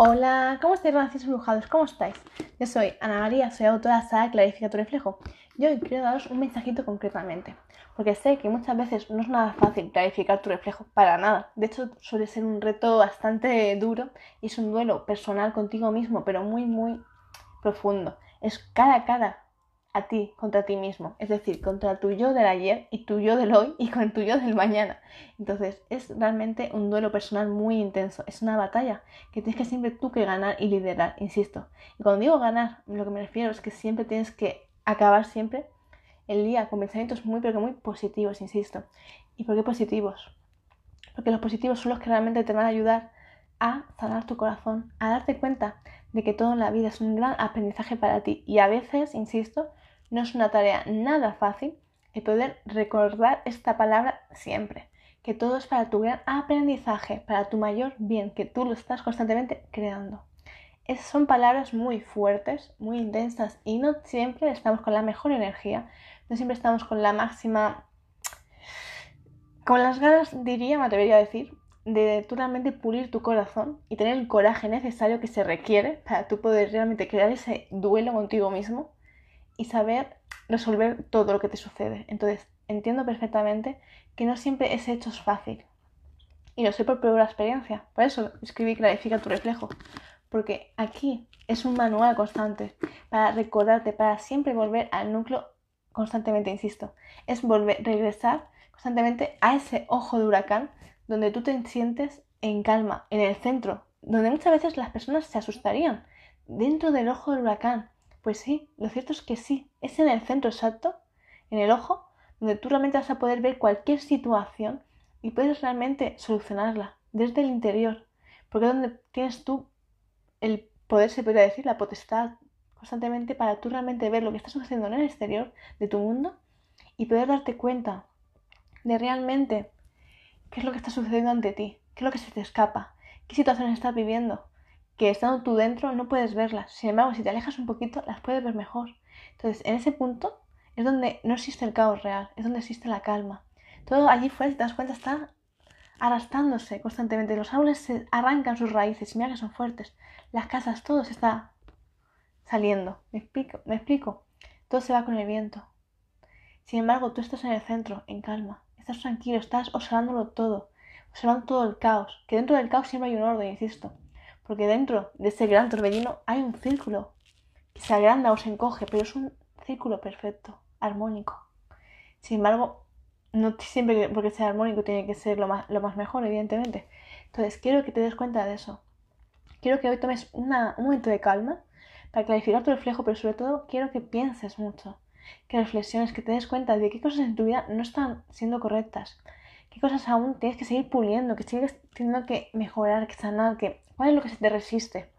Hola, ¿cómo estáis, relaciones embrujados? ¿Cómo estáis? Yo soy Ana María, soy autora de Clarifica tu reflejo. Yo hoy quiero daros un mensajito concretamente, porque sé que muchas veces no es nada fácil clarificar tu reflejo, para nada. De hecho, suele ser un reto bastante duro y es un duelo personal contigo mismo, pero muy, muy profundo. Es cara a cara a ti contra ti mismo, es decir, contra tu yo del ayer y tu yo del hoy y con tu yo del mañana. Entonces es realmente un duelo personal muy intenso, es una batalla que tienes que siempre tú que ganar y liderar, insisto. Y cuando digo ganar, lo que me refiero es que siempre tienes que acabar siempre el día con pensamientos muy pero que muy positivos, insisto. ¿Y por qué positivos? Porque los positivos son los que realmente te van a ayudar a sanar tu corazón, a darte cuenta de que todo en la vida es un gran aprendizaje para ti y a veces, insisto, no es una tarea nada fácil el poder recordar esta palabra siempre, que todo es para tu gran aprendizaje, para tu mayor bien, que tú lo estás constantemente creando. Esas son palabras muy fuertes, muy intensas y no siempre estamos con la mejor energía, no siempre estamos con la máxima, con las ganas, diría, me atrevería a decir, de tú realmente pulir tu corazón y tener el coraje necesario que se requiere para tú poder realmente crear ese duelo contigo mismo y saber resolver todo lo que te sucede. Entonces, entiendo perfectamente que no siempre ese hecho es fácil. Y lo sé por propia experiencia. Por eso escribí Clarifica tu reflejo. Porque aquí es un manual constante para recordarte, para siempre volver al núcleo constantemente, insisto. Es volver, regresar constantemente a ese ojo de huracán donde tú te sientes en calma, en el centro, donde muchas veces las personas se asustarían, dentro del ojo del huracán. Pues sí, lo cierto es que sí, es en el centro exacto, en el ojo, donde tú realmente vas a poder ver cualquier situación y puedes realmente solucionarla desde el interior, porque es donde tienes tú el poder, se podría decir, la potestad constantemente para tú realmente ver lo que está sucediendo en el exterior de tu mundo y poder darte cuenta de realmente qué es lo que está sucediendo ante ti, qué es lo que se te escapa, qué situaciones estás viviendo, que estando tú dentro no puedes verlas. Sin embargo, si te alejas un poquito, las puedes ver mejor. Entonces, en ese punto es donde no existe el caos real, es donde existe la calma. Todo allí fuera, si te das cuenta, está arrastrándose constantemente. Los árboles se arrancan sus raíces, mira que son fuertes. Las casas, todo se está saliendo. ¿Me explico? ¿Me explico? Todo se va con el viento. Sin embargo, tú estás en el centro, en calma estás tranquilo, estás observándolo todo, observando todo el caos, que dentro del caos siempre hay un orden, insisto, porque dentro de ese gran torbellino hay un círculo que se agranda o se encoge, pero es un círculo perfecto, armónico. Sin embargo, no siempre porque sea armónico tiene que ser lo más, lo más mejor, evidentemente. Entonces, quiero que te des cuenta de eso. Quiero que hoy tomes un momento de calma para clarificar tu reflejo, pero sobre todo quiero que pienses mucho que reflexiones, que te des cuenta de qué cosas en tu vida no están siendo correctas, cosas aún tienes que seguir puliendo, que sigues teniendo que mejorar, que sanar, que cuál es lo que se te resiste,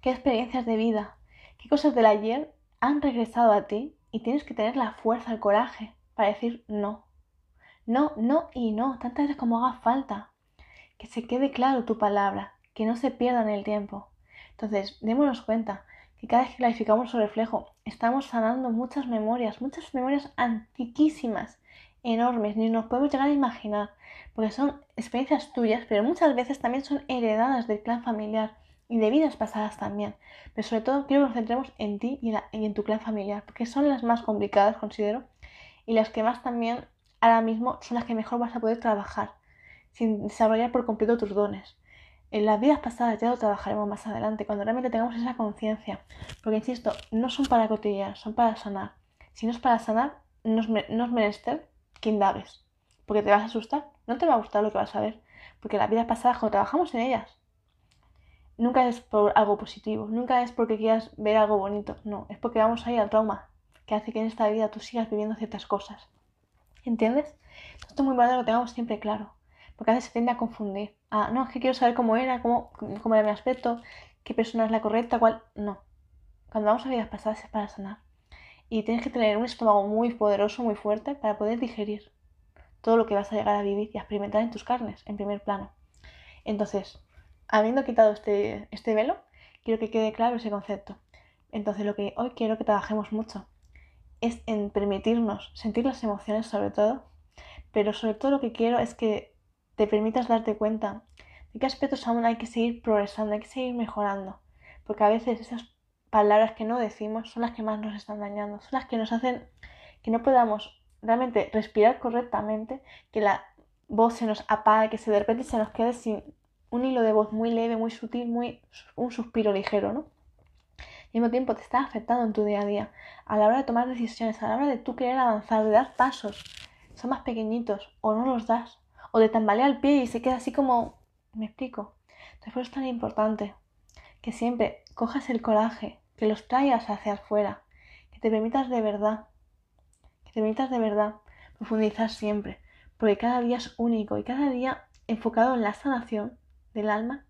qué experiencias de vida, qué cosas del ayer han regresado a ti y tienes que tener la fuerza, el coraje para decir no. No, no y no, tantas veces como haga falta. Que se quede claro tu palabra, que no se pierda en el tiempo. Entonces, démonos cuenta y cada vez que clarificamos su reflejo, estamos sanando muchas memorias, muchas memorias antiquísimas, enormes, ni nos podemos llegar a imaginar, porque son experiencias tuyas, pero muchas veces también son heredadas del clan familiar y de vidas pasadas también. Pero sobre todo quiero que nos centremos en ti y en, tu clan familiar, porque son las más complicadas, considero, y las que más también ahora mismo son las que mejor vas a poder trabajar, sin desarrollar por completo tus dones. En las vidas pasadas ya lo trabajaremos más adelante, cuando realmente tengamos esa conciencia. Porque, insisto, no son para cotillar, son para sanar. Si no es para sanar, no es, menester que indagues. Porque te vas a asustar, no te va a gustar lo que vas a ver. Porque las vidas pasadas, cuando trabajamos en ellas, nunca es por algo positivo, nunca es porque quieras ver algo bonito, no, es porque vamos ahí al trauma, que hace que en esta vida tú sigas viviendo ciertas cosas. ¿Entiendes? Esto es muy importante que lo tengamos siempre claro porque a veces se tiende a confundir. Ah, no, es que quiero saber cómo era, cómo era mi aspecto, qué persona es la correcta, cuál. No. Cuando vamos a vidas pasadas es para sanar. Y tienes que tener un estómago muy poderoso, muy fuerte, para poder digerir todo lo que vas a llegar a vivir y a experimentar en tus carnes, en primer plano. Entonces, habiendo quitado este, este velo, quiero que quede claro ese concepto. Entonces, lo que hoy quiero que trabajemos mucho es en permitirnos sentir las emociones sobre todo, pero sobre todo lo que quiero es que te permitas darte cuenta en qué aspectos aún hay que seguir progresando, hay que seguir mejorando. Porque a veces esas palabras que no decimos son las que más nos están dañando, son las que nos hacen que no podamos realmente respirar correctamente, que la voz se nos apague, que se de repente se nos quede sin un hilo de voz muy leve, muy sutil, muy un suspiro ligero, ¿no? Al mismo tiempo te está afectando en tu día a día, a la hora de tomar decisiones, a la hora de tú querer avanzar, de dar pasos, son más pequeñitos o no los das, o de tambalear el pie y se queda así como, me explico. Entonces por eso es tan importante que siempre cojas el coraje, que los traigas hacia afuera, que te permitas de verdad, que te permitas de verdad profundizar siempre, porque cada día es único y cada día enfocado en la sanación del alma,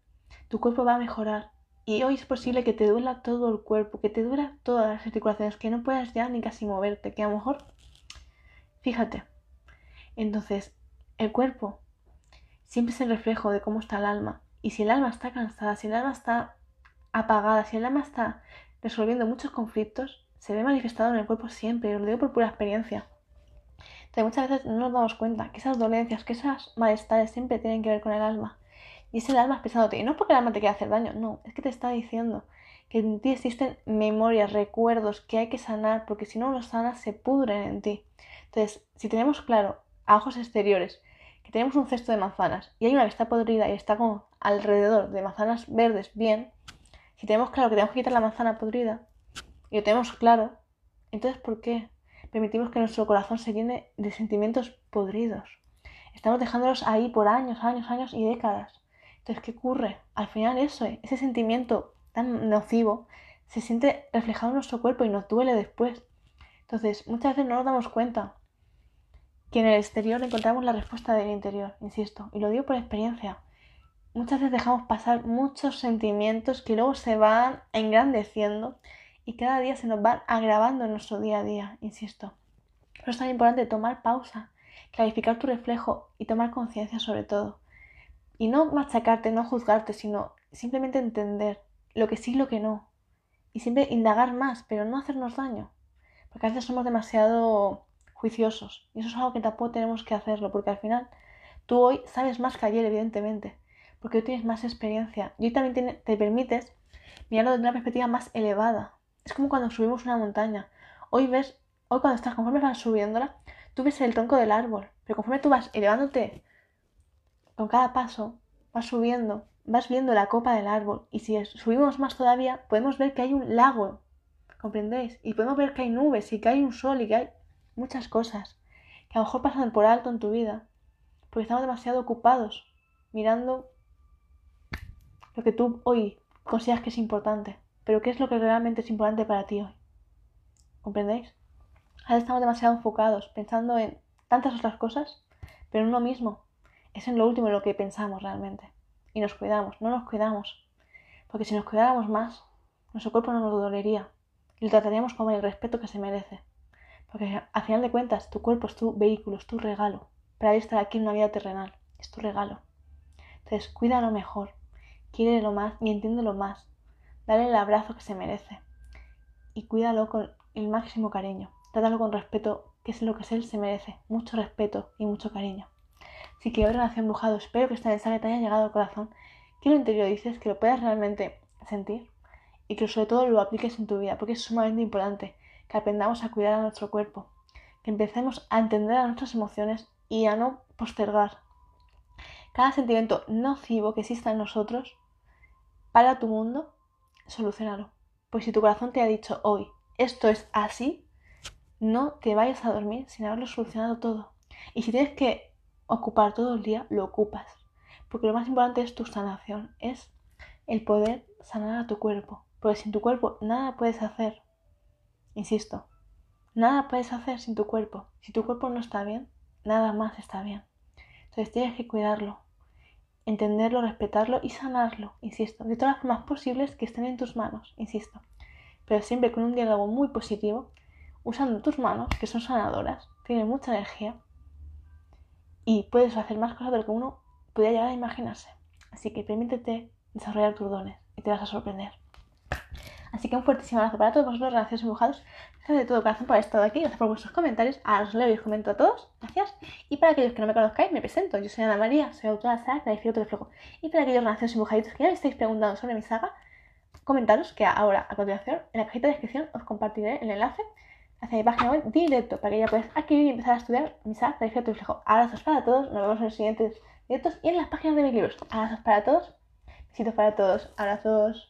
tu cuerpo va a mejorar. Y hoy es posible que te duela todo el cuerpo, que te duela todas las articulaciones, que no puedas ya ni casi moverte, que a lo mejor, fíjate. Entonces, el cuerpo siempre es el reflejo de cómo está el alma. Y si el alma está cansada, si el alma está apagada, si el alma está resolviendo muchos conflictos, se ve manifestado en el cuerpo siempre, y lo digo por pura experiencia. Entonces muchas veces no nos damos cuenta que esas dolencias, que esas malestares siempre tienen que ver con el alma. Y es el alma expresándote. Y no es porque el alma te quiera hacer daño, no, es que te está diciendo que en ti existen memorias, recuerdos que hay que sanar, porque si no los sanas se pudren en ti. Entonces, si tenemos claro a ojos exteriores que tenemos un cesto de manzanas y hay una que está podrida y está como alrededor de manzanas verdes bien, si tenemos claro que tenemos que quitar la manzana podrida y lo tenemos claro, entonces ¿por qué permitimos que nuestro corazón se llene de sentimientos podridos? Estamos dejándolos ahí por años, años, años y décadas. Entonces, ¿qué ocurre? Al final eso, ese sentimiento tan nocivo se siente reflejado en nuestro cuerpo y nos duele después. Entonces, muchas veces no nos damos cuenta que en el exterior encontramos la respuesta del interior, insisto, y lo digo por experiencia. Muchas veces dejamos pasar muchos sentimientos que luego se van engrandeciendo y cada día se nos van agravando en nuestro día a día, insisto. Pero es tan importante tomar pausa, clarificar tu reflejo y tomar conciencia sobre todo. Y no machacarte, no juzgarte, sino simplemente entender lo que sí y lo que no. Y siempre indagar más, pero no hacernos daño. Porque a veces somos demasiado juiciosos. Y eso es algo que tampoco tenemos que hacerlo, porque al final tú hoy sabes más que ayer, evidentemente. Porque hoy tienes más experiencia. Y también te permites mirarlo desde una perspectiva más elevada. Es como cuando subimos una montaña. Hoy ves, hoy cuando estás, conforme vas subiéndola, tú ves el tronco del árbol. Pero conforme tú vas elevándote con cada paso vas subiendo, vas viendo la copa del árbol y si subimos más todavía podemos ver que hay un lago, ¿comprendéis? Y podemos ver que hay nubes y que hay un sol y que hay muchas cosas que a lo mejor pasan por alto en tu vida porque estamos demasiado ocupados mirando lo que tú hoy consideras que es importante, pero ¿qué es lo que realmente es importante para ti hoy? ¿Comprendéis? A veces estamos demasiado enfocados pensando en tantas otras cosas, pero en uno mismo, es en lo último en lo que pensamos realmente. Y nos cuidamos, no nos cuidamos. Porque si nos cuidáramos más, nuestro cuerpo no nos dolería. Y lo trataríamos con el respeto que se merece. Porque al final de cuentas, tu cuerpo es tu vehículo, es tu regalo. Para estar aquí en una vida terrenal. Es tu regalo. Entonces, cuídalo mejor. Lo más y entiéndelo más. Dale el abrazo que se merece. Y cuídalo con el máximo cariño. Trátalo con respeto, que es lo que él se merece. Mucho respeto y mucho cariño. Que hoy Relación Brujado, espero que este mensaje te haya llegado al corazón, que lo interiorices, que lo puedas realmente sentir y que sobre todo lo apliques en tu vida, porque es sumamente importante que aprendamos a cuidar a nuestro cuerpo, que empecemos a entender a nuestras emociones y a no postergar. Cada sentimiento nocivo que exista en nosotros para tu mundo, solucionalo. Pues si tu corazón te ha dicho hoy, esto es así, no te vayas a dormir sin haberlo solucionado todo. Y si tienes que ocupar todo el día, lo ocupas. Porque lo más importante es tu sanación, es el poder sanar a tu cuerpo. Porque sin tu cuerpo nada puedes hacer. Insisto, nada puedes hacer sin tu cuerpo. Si tu cuerpo no está bien, nada más está bien. Entonces tienes que cuidarlo, entenderlo, respetarlo y sanarlo, insisto, de todas las formas posibles que estén en tus manos, insisto. Pero siempre con un diálogo muy positivo, usando tus manos, que son sanadoras, tienen mucha energía, y puedes hacer más cosas de lo que uno podría llegar a imaginarse. Así que permítete desarrollar tus dones y te vas a sorprender. Así que un fuertísimo abrazo para todos vosotros, gracias dibujados. Gracias de todo corazón por haber estado aquí, gracias por vuestros comentarios. Ahora os leo y os comento a todos, gracias. Y para aquellos que no me conozcáis, me presento. Yo soy Ana María, soy autora de la saga Clarifico tu reflejo. Y para aquellos nacidos dibujaditos que ya me estáis preguntando sobre mi saga, comentaros que ahora, a continuación, en la cajita de descripción os compartiré el enlace hacia mi página web directo para que ya podáis adquirir y empezar a estudiar mi saga Clarifico tu reflejo. Abrazos para todos, nos vemos en los siguientes directos y en las páginas de mis libros. Abrazos para todos, besitos para todos, abrazos.